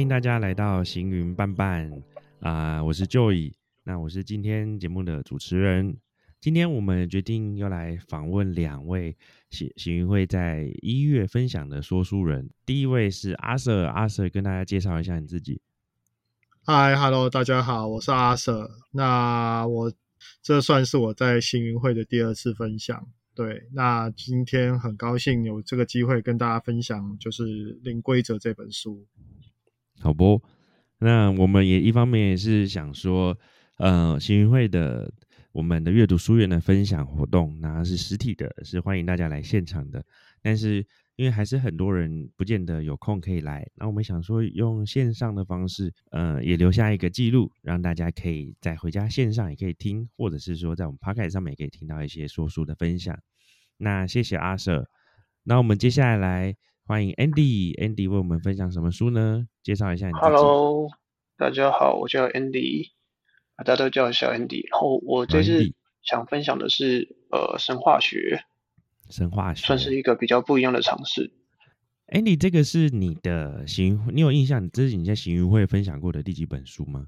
欢迎大家来到行云伴伴啊，我是 Joy，那我是今天节目的主持人。今天我们决定要来访问两位行行云会在一月分享的说书人。第一位是阿 Sir，阿 Sir 跟大家介绍一下你自己。嗨，Hello，大家好，我是阿 Sir。那我这算是我在行云会的第二次分享。对，那今天很高兴有这个机会跟大家分享，就是《零规则》这本书。好不？那我们也一方面也是想说，呃，行云会的我们的阅读书院的分享活动，那是实体的，是欢迎大家来现场的。但是因为还是很多人不见得有空可以来，那我们想说用线上的方式，呃，也留下一个记录，让大家可以在回家线上也可以听，或者是说在我们 p o c a s t 上面也可以听到一些说书的分享。那谢谢阿 Sir，那我们接下来欢迎 Andy，Andy 为我们分享什么书呢？介绍一下你。Hello，大家好，我叫 Andy，大家都叫我小 Andy。然后我这次想分享的是呃神话学，神话学算是一个比较不一样的尝试。Andy，这个是你的行，你有印象？这是你在行云会分享过的第几本书吗？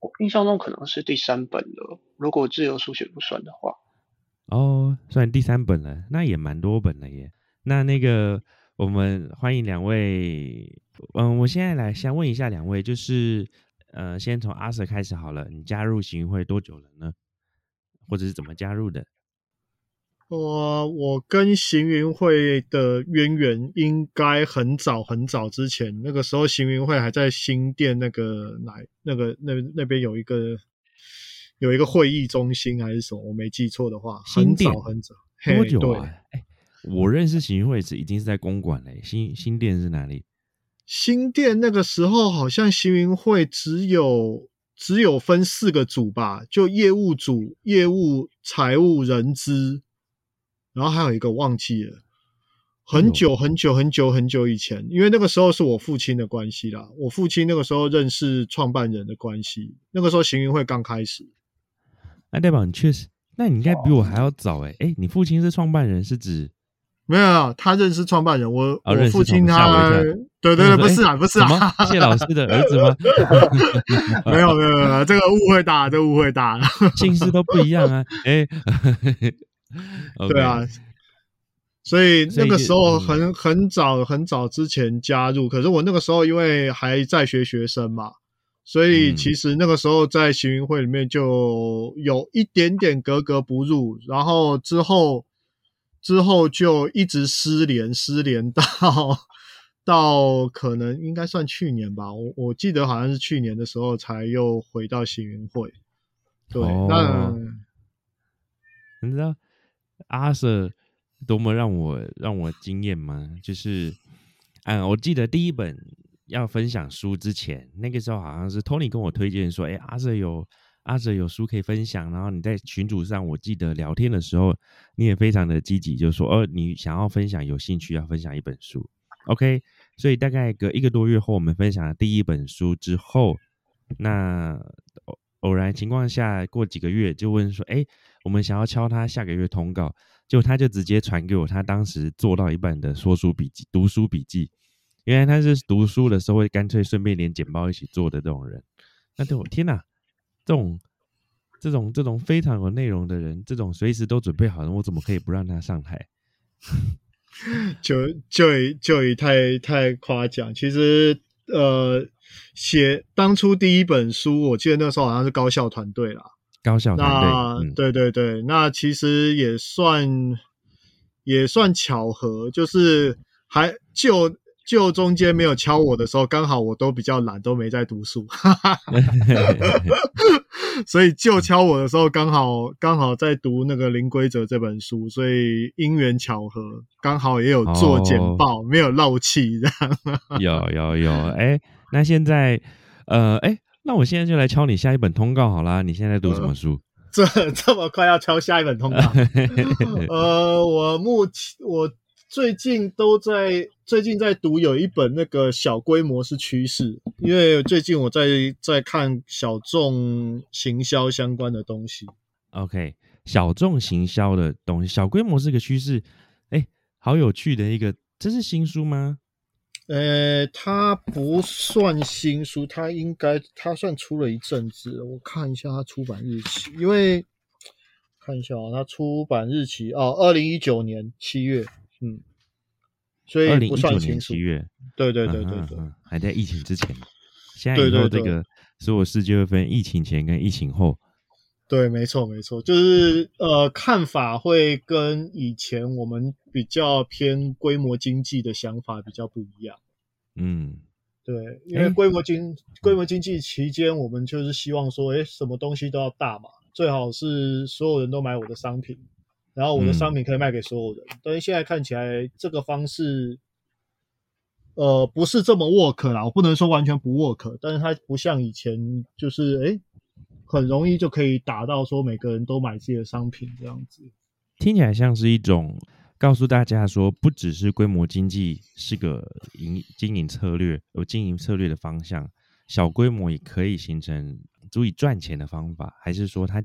我印象中可能是第三本了，如果自由书写不算的话。哦，算第三本了，那也蛮多本了耶。那那个，我们欢迎两位。嗯，我现在来先问一下两位，就是呃，先从阿 Sir 开始好了。你加入行云会多久了呢？或者是怎么加入的？我我跟行云会的渊源应该很早很早之前，那个时候行云会还在新店那个哪那个那那边有一个。有一个会议中心还是什么？我没记错的话，很早很早，多久啊？哎，我认识行会是已经是在公馆嘞。新新店是哪里？新店那个时候好像行云会只有只有分四个组吧，就业务组、业务、财务、人资，然后还有一个忘记了，很久很久很久很久以前，因为那个时候是我父亲的关系啦。我父亲那个时候认识创办人的关系，那个时候行云会刚开始。那代表你确实，那你应该比我还要早哎哎，你父亲是创办人是指？没有，他认识创办人，我我父亲他，对对对，不是啊不是啊，谢老师的儿子吗？没有没有没有，这个误会大，这误会大，姓氏都不一样啊，哎，对啊，所以那个时候很很早很早之前加入，可是我那个时候因为还在学学生嘛。所以其实那个时候在行云会里面就有一点点格格不入，然后之后之后就一直失联，失联到到可能应该算去年吧，我我记得好像是去年的时候才又回到行云会。对，那你知道阿 Sir 多么让我让我惊艳吗？就是，嗯，我记得第一本。要分享书之前，那个时候好像是 Tony 跟我推荐说：“哎，阿 Sir 有阿哲有书可以分享。”然后你在群组上，我记得聊天的时候，你也非常的积极，就说：“哦，你想要分享，有兴趣要分享一本书。”OK，所以大概隔一个多月后，我们分享了第一本书之后，那偶然情况下，过几个月就问说：“哎，我们想要敲他下个月通告。”就他就直接传给我他当时做到一半的说书笔记、读书笔记。原来他是读书的时候会干脆顺便连简报一起做的这种人，那对我天哪，这种这种这种非常有内容的人，这种随时都准备好的，我怎么可以不让他上台？就就就以太太夸奖。其实呃，写当初第一本书，我记得那时候好像是高校团队啦，高校团队，对对对，那其实也算也算巧合，就是还就。就中间没有敲我的时候，刚好我都比较懒，都没在读书，所以就敲我的时候，刚好刚好在读那个《零规则》这本书，所以因缘巧合，刚好也有做简报，没有漏气这样。有有有，哎，那现在，呃，哎，那我现在就来敲你下一本通告好啦。你现在读什么书？这这么快要敲下一本通告？呃，我目前我。最近都在最近在读有一本那个小规模是趋势，因为最近我在在看小众行销相关的东西。OK，小众行销的东西，小规模是个趋势，哎，好有趣的一个，这是新书吗？呃，它不算新书，它应该它算出了一阵子。我看一下它出版日期，因为看一下啊，它出版日期哦，二零一九年七月，嗯，所以二零一九年七月，对对对对对，还在疫情之前。现在以后这个所有世界会分疫情前跟疫情后。对，没错，没错，就是呃，看法会跟以前我们比较偏规模经济的想法比较不一样。嗯，对，因为规模经规模经济期间，我们就是希望说，哎，什么东西都要大嘛，最好是所有人都买我的商品，然后我的商品可以卖给所有人。但是现在看起来，这个方式，呃，不是这么 work 啦。我不能说完全不 work，但是它不像以前，就是哎。很容易就可以达到说每个人都买自己的商品这样子，听起来像是一种告诉大家说，不只是规模经济是个营经营策略，有经营策略的方向，小规模也可以形成足以赚钱的方法，还是说他？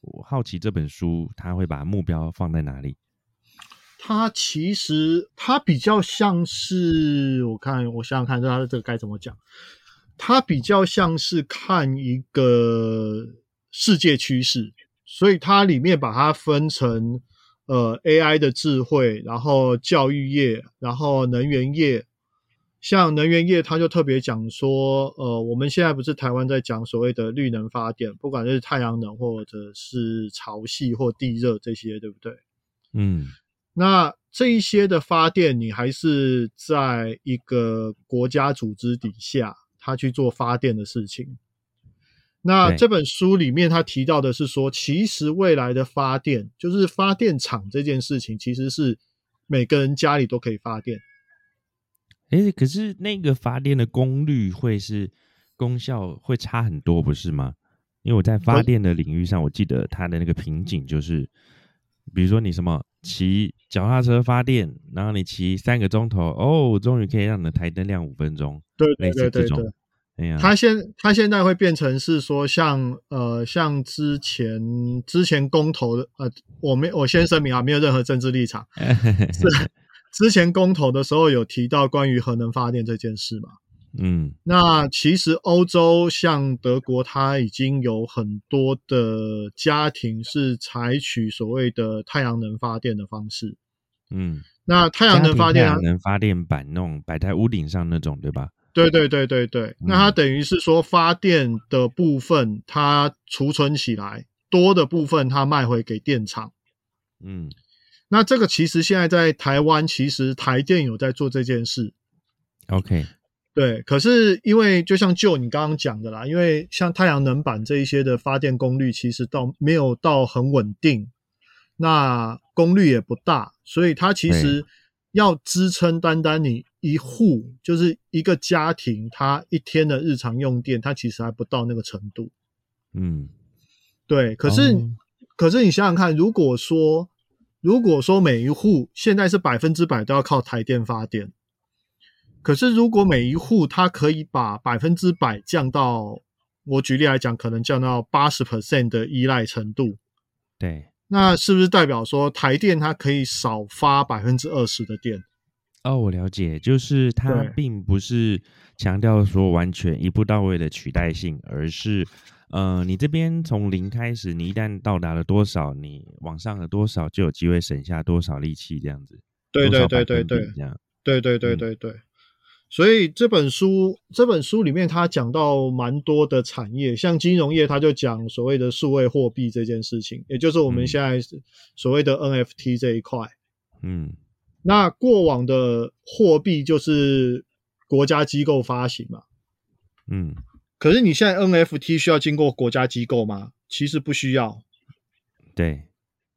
我好奇这本书他会把目标放在哪里？他其实他比较像是我看我想想看，这他这个该怎么讲？它比较像是看一个世界趋势，所以它里面把它分成呃 AI 的智慧，然后教育业，然后能源业。像能源业，他就特别讲说，呃，我们现在不是台湾在讲所谓的绿能发电，不管是太阳能或者是潮汐或地热这些，对不对？嗯，那这一些的发电，你还是在一个国家组织底下。他去做发电的事情。那这本书里面他提到的是说，其实未来的发电就是发电厂这件事情，其实是每个人家里都可以发电。哎，可是那个发电的功率会是功效会差很多，不是吗？因为我在发电的领域上，我记得它的那个瓶颈就是，比如说你什么骑脚踏车发电，然后你骑三个钟头，哦，终于可以让你的台灯亮五分钟。对对对对对，哎呀，他现它现在会变成是说，像呃像之前之前公投的呃，我没我先声明啊，没有任何政治立场。是之前公投的时候有提到关于核能发电这件事嘛？嗯，那其实欧洲像德国，它已经有很多的家庭是采取所谓的太阳能发电的方式。嗯，那太阳能发电，太阳能发电板那种摆在屋顶上那种，对吧？对对对对对，那它等于是说发电的部分它储存起来，多的部分它卖回给电厂。嗯，那这个其实现在在台湾，其实台电有在做这件事。OK，对，可是因为就像就你刚刚讲的啦，因为像太阳能板这一些的发电功率，其实到没有到很稳定，那功率也不大，所以它其实要支撑单单你。一户就是一个家庭，它一天的日常用电，它其实还不到那个程度。嗯，对。可是，可是你想想看，如果说，如果说每一户现在是百分之百都要靠台电发电，可是如果每一户它可以把百分之百降到，我举例来讲，可能降到八十 percent 的依赖程度，对，那是不是代表说台电它可以少发百分之二十的电？哦，我了解，就是它并不是强调说完全一步到位的取代性，而是，呃，你这边从零开始，你一旦到达了多少，你往上了多少，就有机会省下多少力气，这样子。对对对对对，这样。对对对对对。所以这本书这本书里面，它讲到蛮多的产业，像金融业，它就讲所谓的数位货币这件事情，也就是我们现在所谓的 NFT 这一块。嗯。那过往的货币就是国家机构发行嘛，嗯，可是你现在 NFT 需要经过国家机构吗？其实不需要。对，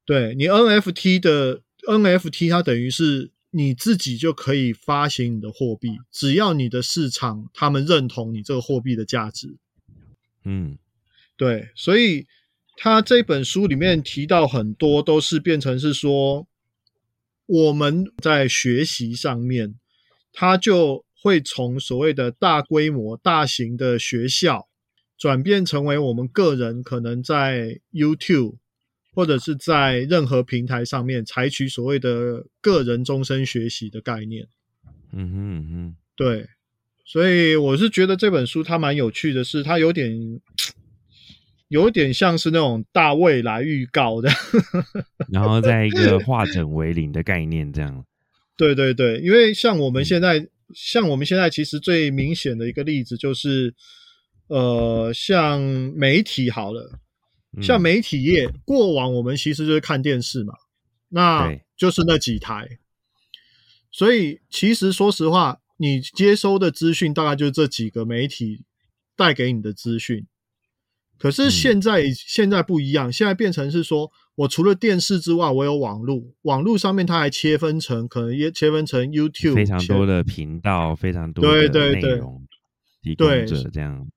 对你 NFT 的 NFT，它等于是你自己就可以发行你的货币，只要你的市场他们认同你这个货币的价值。嗯，对，所以他这本书里面提到很多都是变成是说。我们在学习上面，他就会从所谓的大规模、大型的学校，转变成为我们个人可能在 YouTube 或者是在任何平台上面采取所谓的个人终身学习的概念。嗯哼嗯哼，对，所以我是觉得这本书它蛮有趣的，是它有点有点像是那种大未来预告的，然后在一个化整为零的概念这样。对对对，因为像我们现在，像我们现在其实最明显的一个例子就是，呃，像媒体好了，像媒体业，过往我们其实就是看电视嘛，那就是那几台，所以其实说实话，你接收的资讯大概就是这几个媒体带给你的资讯。可是现在现在不一样，现在变成是说。我除了电视之外，我有网络，网络上面它还切分成，可能也切分成 YouTube 非常多的频道，非常多对对对提供者这样，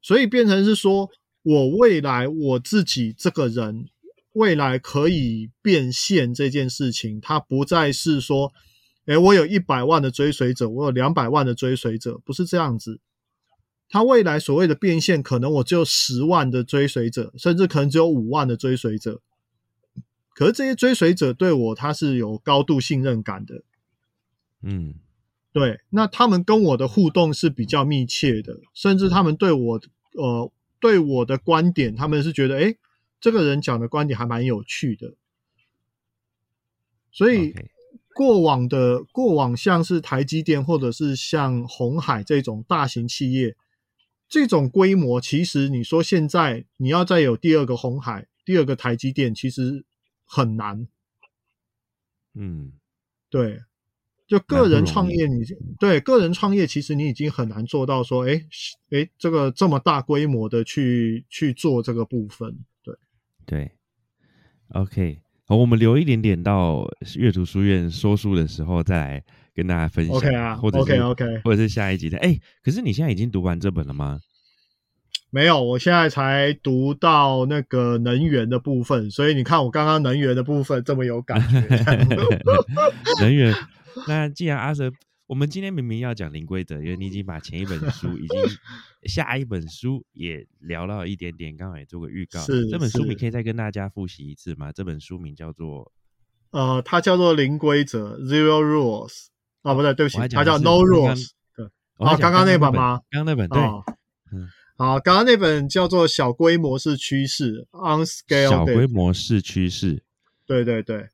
所以变成是说，我未来我自己这个人未来可以变现这件事情，它不再是说，哎，我有一百万的追随者，我有两百万的追随者，不是这样子。他未来所谓的变现，可能我只有十万的追随者，甚至可能只有五万的追随者。可是这些追随者对我他是有高度信任感的，嗯，对，那他们跟我的互动是比较密切的，甚至他们对我呃对我的观点，他们是觉得哎，这个人讲的观点还蛮有趣的。所以过往的过往像是台积电或者是像红海这种大型企业，这种规模，其实你说现在你要再有第二个红海、第二个台积电，其实。很难，嗯，对，就个人创业，你对个人创业，其实你已经很难做到说，哎，哎，这个这么大规模的去去做这个部分，对，对，OK，好，我们留一点点到阅读书院说书的时候再来跟大家分享，OK 啊，或者 OK OK，或者是下一集的，哎，可是你现在已经读完这本了吗？没有，我现在才读到那个能源的部分，所以你看我刚刚能源的部分这么有感觉。能源，那既然阿 Sir，我们今天明明要讲零规则，因为你已经把前一本书已经下一本书也聊到一点点，刚好也做个预告。是这本书你可以再跟大家复习一次吗？这本书名叫做……呃，它叫做零规则 （Zero Rules）。哦，不对，对不起，它叫 No Rules。对，哦，刚刚那本吗？刚刚那本对，嗯。好，刚刚那本叫做《小规模式趋势》（On Scale）。小规模式趋势，对对对，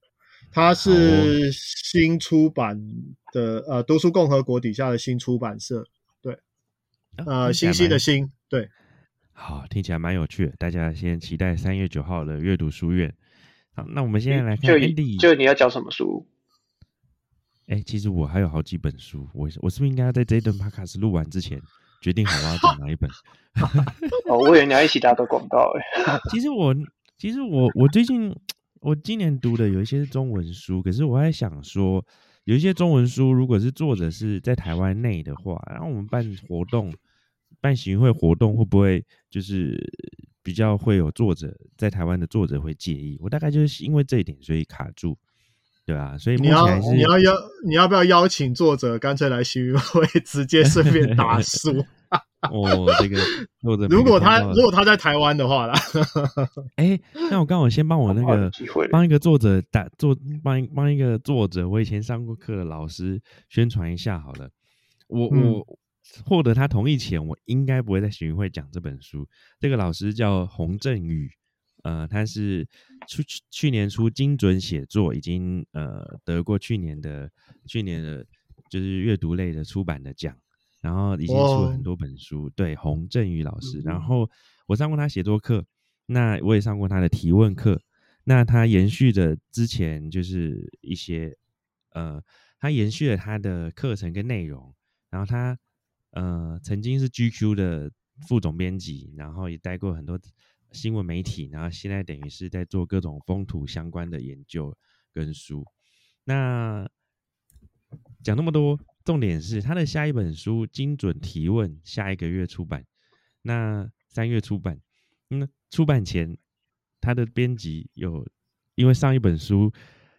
它是新出版的，呃，读书共和国底下的新出版社。对，呃，新兴的新，对。好，听起来蛮有趣的，大家先期待三月九号的阅读书院。好，那我们现在来看 Andy，就你要讲什么书？哎，其实我还有好几本书，我我是不是应该在这一顿 Podcast 录完之前？决定好我要讲哪一本？哦，我以为你要一起打个广告哎。其实我，其实我，我最近我今年读的有一些是中文书，可是我还想说，有一些中文书，如果是作者是在台湾内的话，然后我们办活动、办行会活动，会不会就是比较会有作者在台湾的作者会介意？我大概就是因为这一点，所以卡住。对啊，所以你要你要邀你要不要邀请作者干脆来新运会 直接顺便打书？哦，这个作者 如果他如果他在台湾的话啦，哎，那我刚好先帮我那个帮一个作者打做帮帮一个作者，我以前上过课的老师宣传一下好了。我我获得他同意前，我应该不会在新运会讲这本书。这个老师叫洪振宇。呃，他是去去年出精准写作，已经呃得过去年的去年的，就是阅读类的出版的奖，然后已经出了很多本书。对，洪振宇老师，然后我上过他写作课，那我也上过他的提问课。那他延续的之前就是一些呃，他延续了他的课程跟内容，然后他呃曾经是 GQ 的副总编辑，然后也待过很多。新闻媒体，然后现在等于是在做各种风土相关的研究跟书。那讲那么多，重点是他的下一本书《精准提问》下一个月出版，那三月出版。嗯，出版前他的编辑有因为上一本书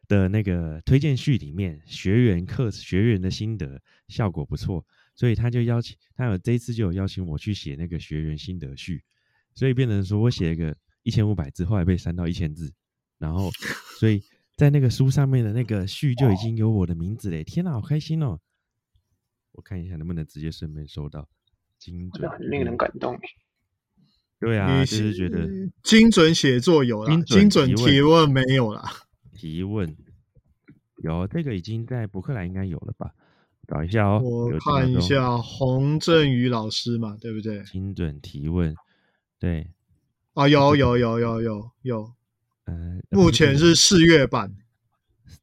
的那个推荐序里面学员课学员的心得效果不错，所以他就邀请他有这一次就有邀请我去写那个学员心得序。所以变成说我写一个一千五百字，后来被删到一千字，然后所以在那个书上面的那个序就已经有我的名字嘞！天哪，好开心哦！我看一下能不能直接顺便收到。精准，很令人感动。对啊，就是觉得精准写作有了，精准提问没有了。提问有这个已经在博客来应该有了吧？找一下哦，我看一下洪振宇老师嘛，对不对？精准提问，对啊，有有有有有有，呃，目前是四月版，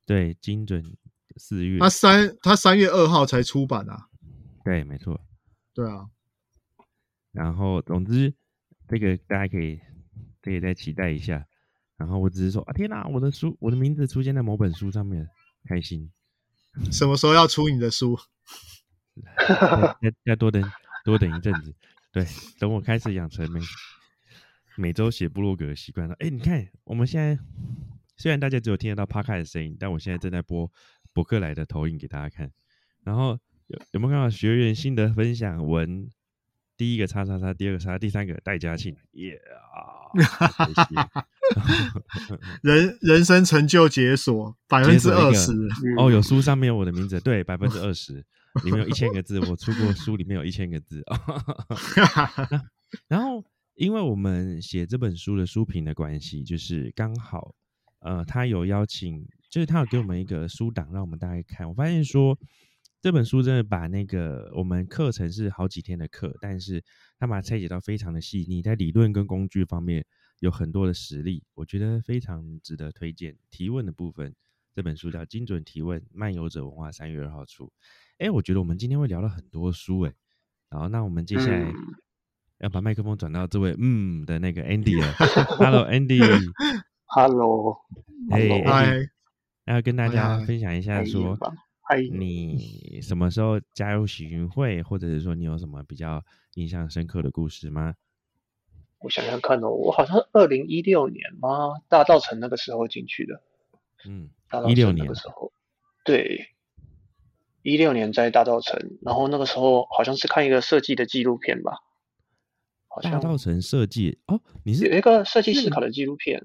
对，精准四月，他三他三月二号才出版啊，对，没错，对啊，然后总之这个大家可以可以再期待一下，然后我只是说啊，天哪，我的书，我的名字出现在某本书上面，开心。什么时候要出你的书？要要多等多等一阵子，对，等我开始养成每每周写部落格的习惯了。哎，你看，我们现在虽然大家只有听得到 p 开的声音，但我现在正在播博客来的投影给大家看。然后有有没有看到学员心得分享文？第一个叉叉叉，第二个叉，第三个戴嘉庆，耶啊！人人生成就解锁百分之二十哦，有书上面有我的名字，对，百分之二十，里面有一千个字，我出过书，里面有一千个字。然后，因为我们写这本书的书评的关系，就是刚好，呃，他有邀请，就是他有给我们一个书档，让我们大概看。我发现说。这本书真的把那个我们课程是好几天的课，但是他把它拆解到非常的细腻，在理论跟工具方面有很多的实例，我觉得非常值得推荐。提问的部分，这本书叫《精准提问：漫游者文化》，三月二号出。哎，我觉得我们今天会聊了很多书，哎，然后那我们接下来要把麦克风转到这位嗯的那个 Andy 了。Hello Andy，Hello，哎，要跟大家分享一下说。你什么时候加入喜云会，或者是说你有什么比较印象深刻的故事吗？我想想看哦，我好像是二零一六年吗？大道城那个时候进去的。嗯，一六年的时候，对，一六年在大道城，然后那个时候好像是看一个设计的纪录片吧。好像大道城设计哦，你是有一个设计思考的纪录片。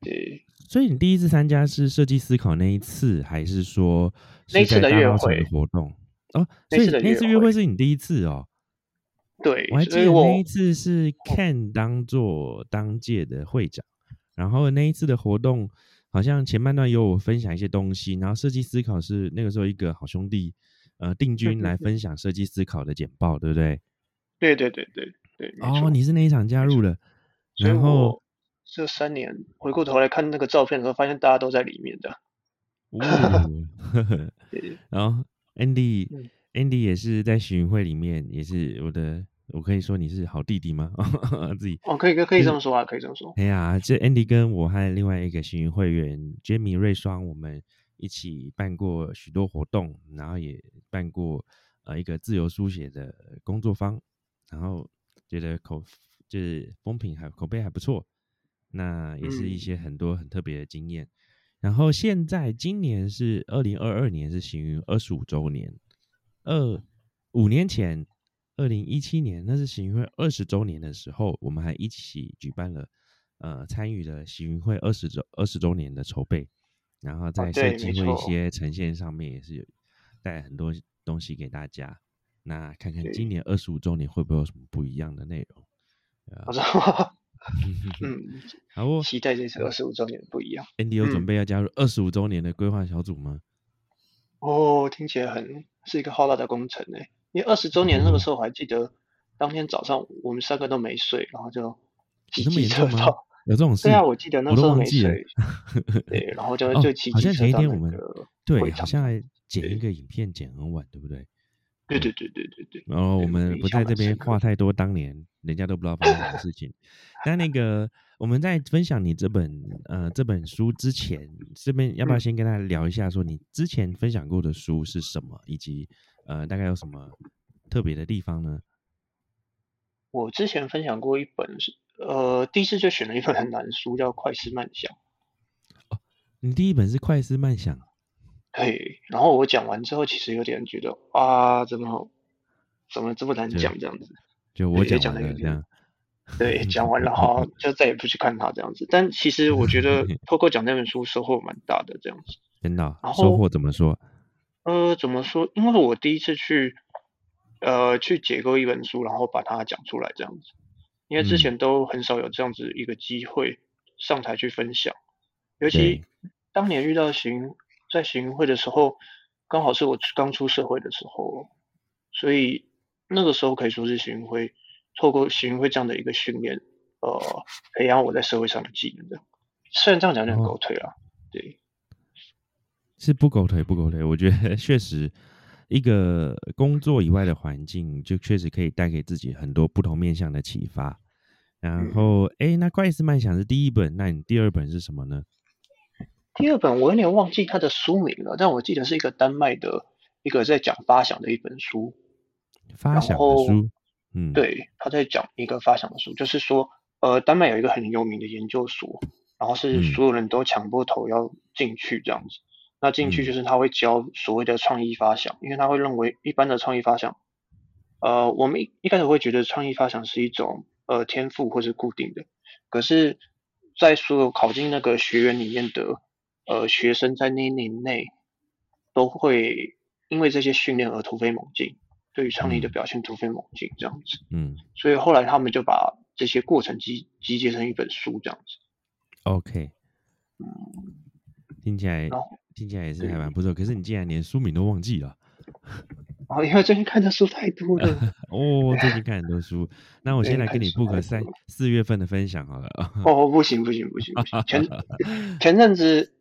对，所以你第一次参加是设计思考那一次，还是说？那次的约会活动哦，所以那次约会是你第一次哦。对，我还记得那一次是 Ken 当做当届的会长，然后那一次的活动好像前半段有我分享一些东西，然后设计思考是那个时候一个好兄弟呃定军来分享设计思考的简报，对不对？对对对对对。哦，你是那一场加入的，然后这三年回过头来看那个照片的时候，发现大家都在里面的。然后 Andy，Andy 也是在巡云会里面，也是我的，我可以说你是好弟弟吗？自己哦，可以，可可以这么说啊，可以这么说。哎呀，这 Andy 跟我和另外一个行云会员 Jamie 瑞双，我们一起办过许多活动，然后也办过呃一个自由书写的工作坊，然后觉得口就是风评还口碑还不错，那也是一些很多很特别的经验。然后现在今年是二零二二年，是行云二十五周年。二五年前，二零一七年，那是行云会二十周年的时候，我们还一起举办了，呃，参与了行云会二十周二十周年的筹备。然后在设计会一些呈现上面，也是有带很多东西给大家。那看看今年二十五周年会不会有什么不一样的内容？嗯，好，期待这次二十五周年不一样。Andy 有准备要加入二十五周年的规划小组吗？哦，听起来很是一个浩大的工程诶。因为二十周年那个时候，我还记得当天早上我们三个都没睡，然后就骑机车到。有这种事？对啊，我记得那时候没睡。对，然后就就骑机车到那个对，好像还剪一个影片剪很晚，对不对？对对对对对对。然后我们不在这边话太多，当年人家都不知道发生什么事情。但那个我们在分享你这本呃这本书之前，这边要不要先跟大家聊一下，说你之前分享过的书是什么，以及呃大概有什么特别的地方呢？我之前分享过一本是呃第一次就选了一本很难书，叫《快思慢想》。哦，你第一本是《快思慢想》。嘿，然后我讲完之后，其实有点觉得啊，怎么怎么这么难讲这样子？就我讲的这样。对，讲完了哈，就再也不去看它这样子。但其实我觉得 透过讲那本书收获蛮大的这样子。真的？收获怎么说？呃，怎么说？因为我第一次去，呃，去解构一本书，然后把它讲出来这样子。因为之前都很少有这样子一个机会上台去分享，尤其当年遇到行在行会的时候，刚好是我刚出社会的时候，所以那个时候可以说是行会透过行会这样的一个训练，呃，培养我在社会上的技能的。虽然这样讲有点狗腿啊，对，是不狗腿不狗腿，我觉得 确实一个工作以外的环境，就确实可以带给自己很多不同面向的启发。然后，哎，那《怪事漫想》是第一本，那你第二本是什么呢？第二本我有点忘记它的书名了，但我记得是一个丹麦的一个在讲发想的一本书。发想的书，嗯，对，他在讲一个发想的书，就是说，呃，丹麦有一个很有名的研究所。然后是所有人都抢破头要进去这样子，那进去就是他会教所谓的创意发想，因为他会认为一般的创意发想，呃，我们一一开始会觉得创意发想是一种呃天赋或是固定的，可是，在所有考进那个学员里面的呃学生在那一年内都会因为这些训练而突飞猛进，对于创意的表现突飞猛进这样子，嗯，所以后来他们就把这些过程集集结成一本书这样子。OK，嗯。听起来听起来也是还蛮不错。可是你竟然连书名都忘记了？哦，因为最近看的书太多了。哦，最近看很多书。那我先来跟你 book 三四月份的分享好了。哦，不行不行不行不行。前前阵子，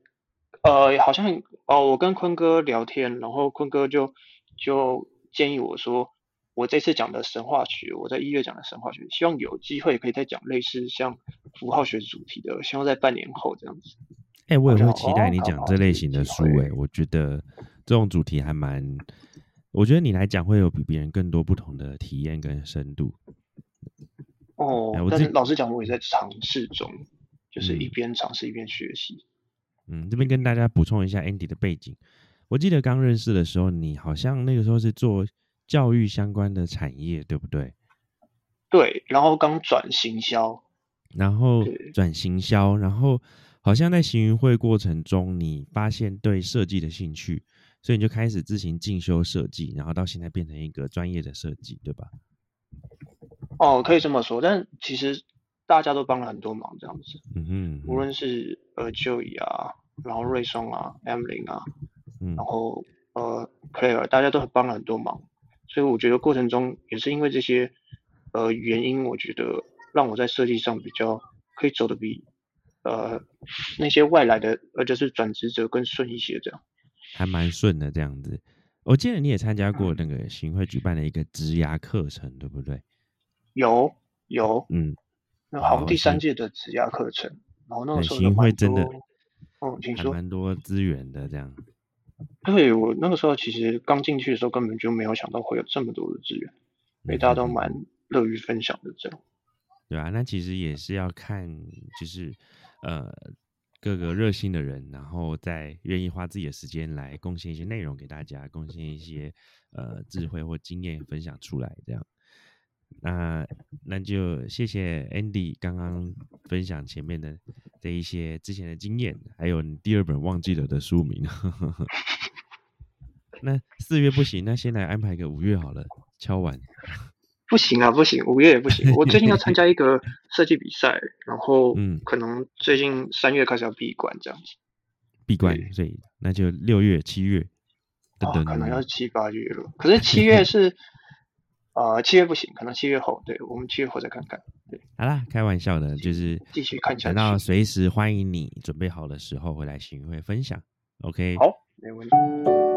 呃，好像哦，我跟坤哥聊天，然后坤哥就就建议我说。我这次讲的神话学，我在一月讲的神话学，希望有机会可以再讲类似像符号学主题的，希望在半年后这样子。哎，我也会期待你讲这类型的书。哎，我觉得这种主题还蛮，我觉得你来讲会有比别人更多不同的体验跟深度。哦，但是老实讲，我也在尝试中，就是一边尝试一边学习。嗯，这边跟大家补充一下 Andy 的背景。我记得刚认识的时候，你好像那个时候是做。教育相关的产业，对不对？对，然后刚转行销，然后转行销，然后好像在行云会过程中，你发现对设计的兴趣，所以你就开始自行进修设计，然后到现在变成一个专业的设计，对吧？哦，可以这么说，但其实大家都帮了很多忙，这样子。嗯哼，无论是呃 Joey 啊，然后瑞松啊，Emily 啊，嗯，然后呃 Claire，大家都帮了很多忙。所以我觉得过程中也是因为这些呃原因，我觉得让我在设计上比较可以走的比呃那些外来的呃就是转职者更顺一些，这样还蛮顺的这样子。我记得你也参加过那个行会举办的一个职涯课程，对不对？有有嗯，那好像第三届的职涯课程，然后那个时候行会真的嗯，听说蛮多资源的这样。对我那个时候其实刚进去的时候根本就没有想到会有这么多的资源，所以大家都蛮乐于分享的这样。对啊，那其实也是要看就是呃各个热心的人，然后再愿意花自己的时间来贡献一些内容给大家，贡献一些呃智慧或经验分享出来这样。那那就谢谢 Andy 刚刚分享前面的这一些之前的经验，还有你第二本忘记了的书名。那四月不行，那先来安排个五月好了。敲完不行啊，不行，五月也不行。我最近要参加一个设计比赛，然后嗯，可能最近三月开始要闭关这样子。闭关，所以那就六月、七月等等，可能要七八月了。可是七月是。呃，七月不行，可能七月后，对我们七月后再看看。对，好啦，开玩笑的，就是继续看下去。等到随时欢迎你准备好的时候回来行会分享。OK，好，没问题。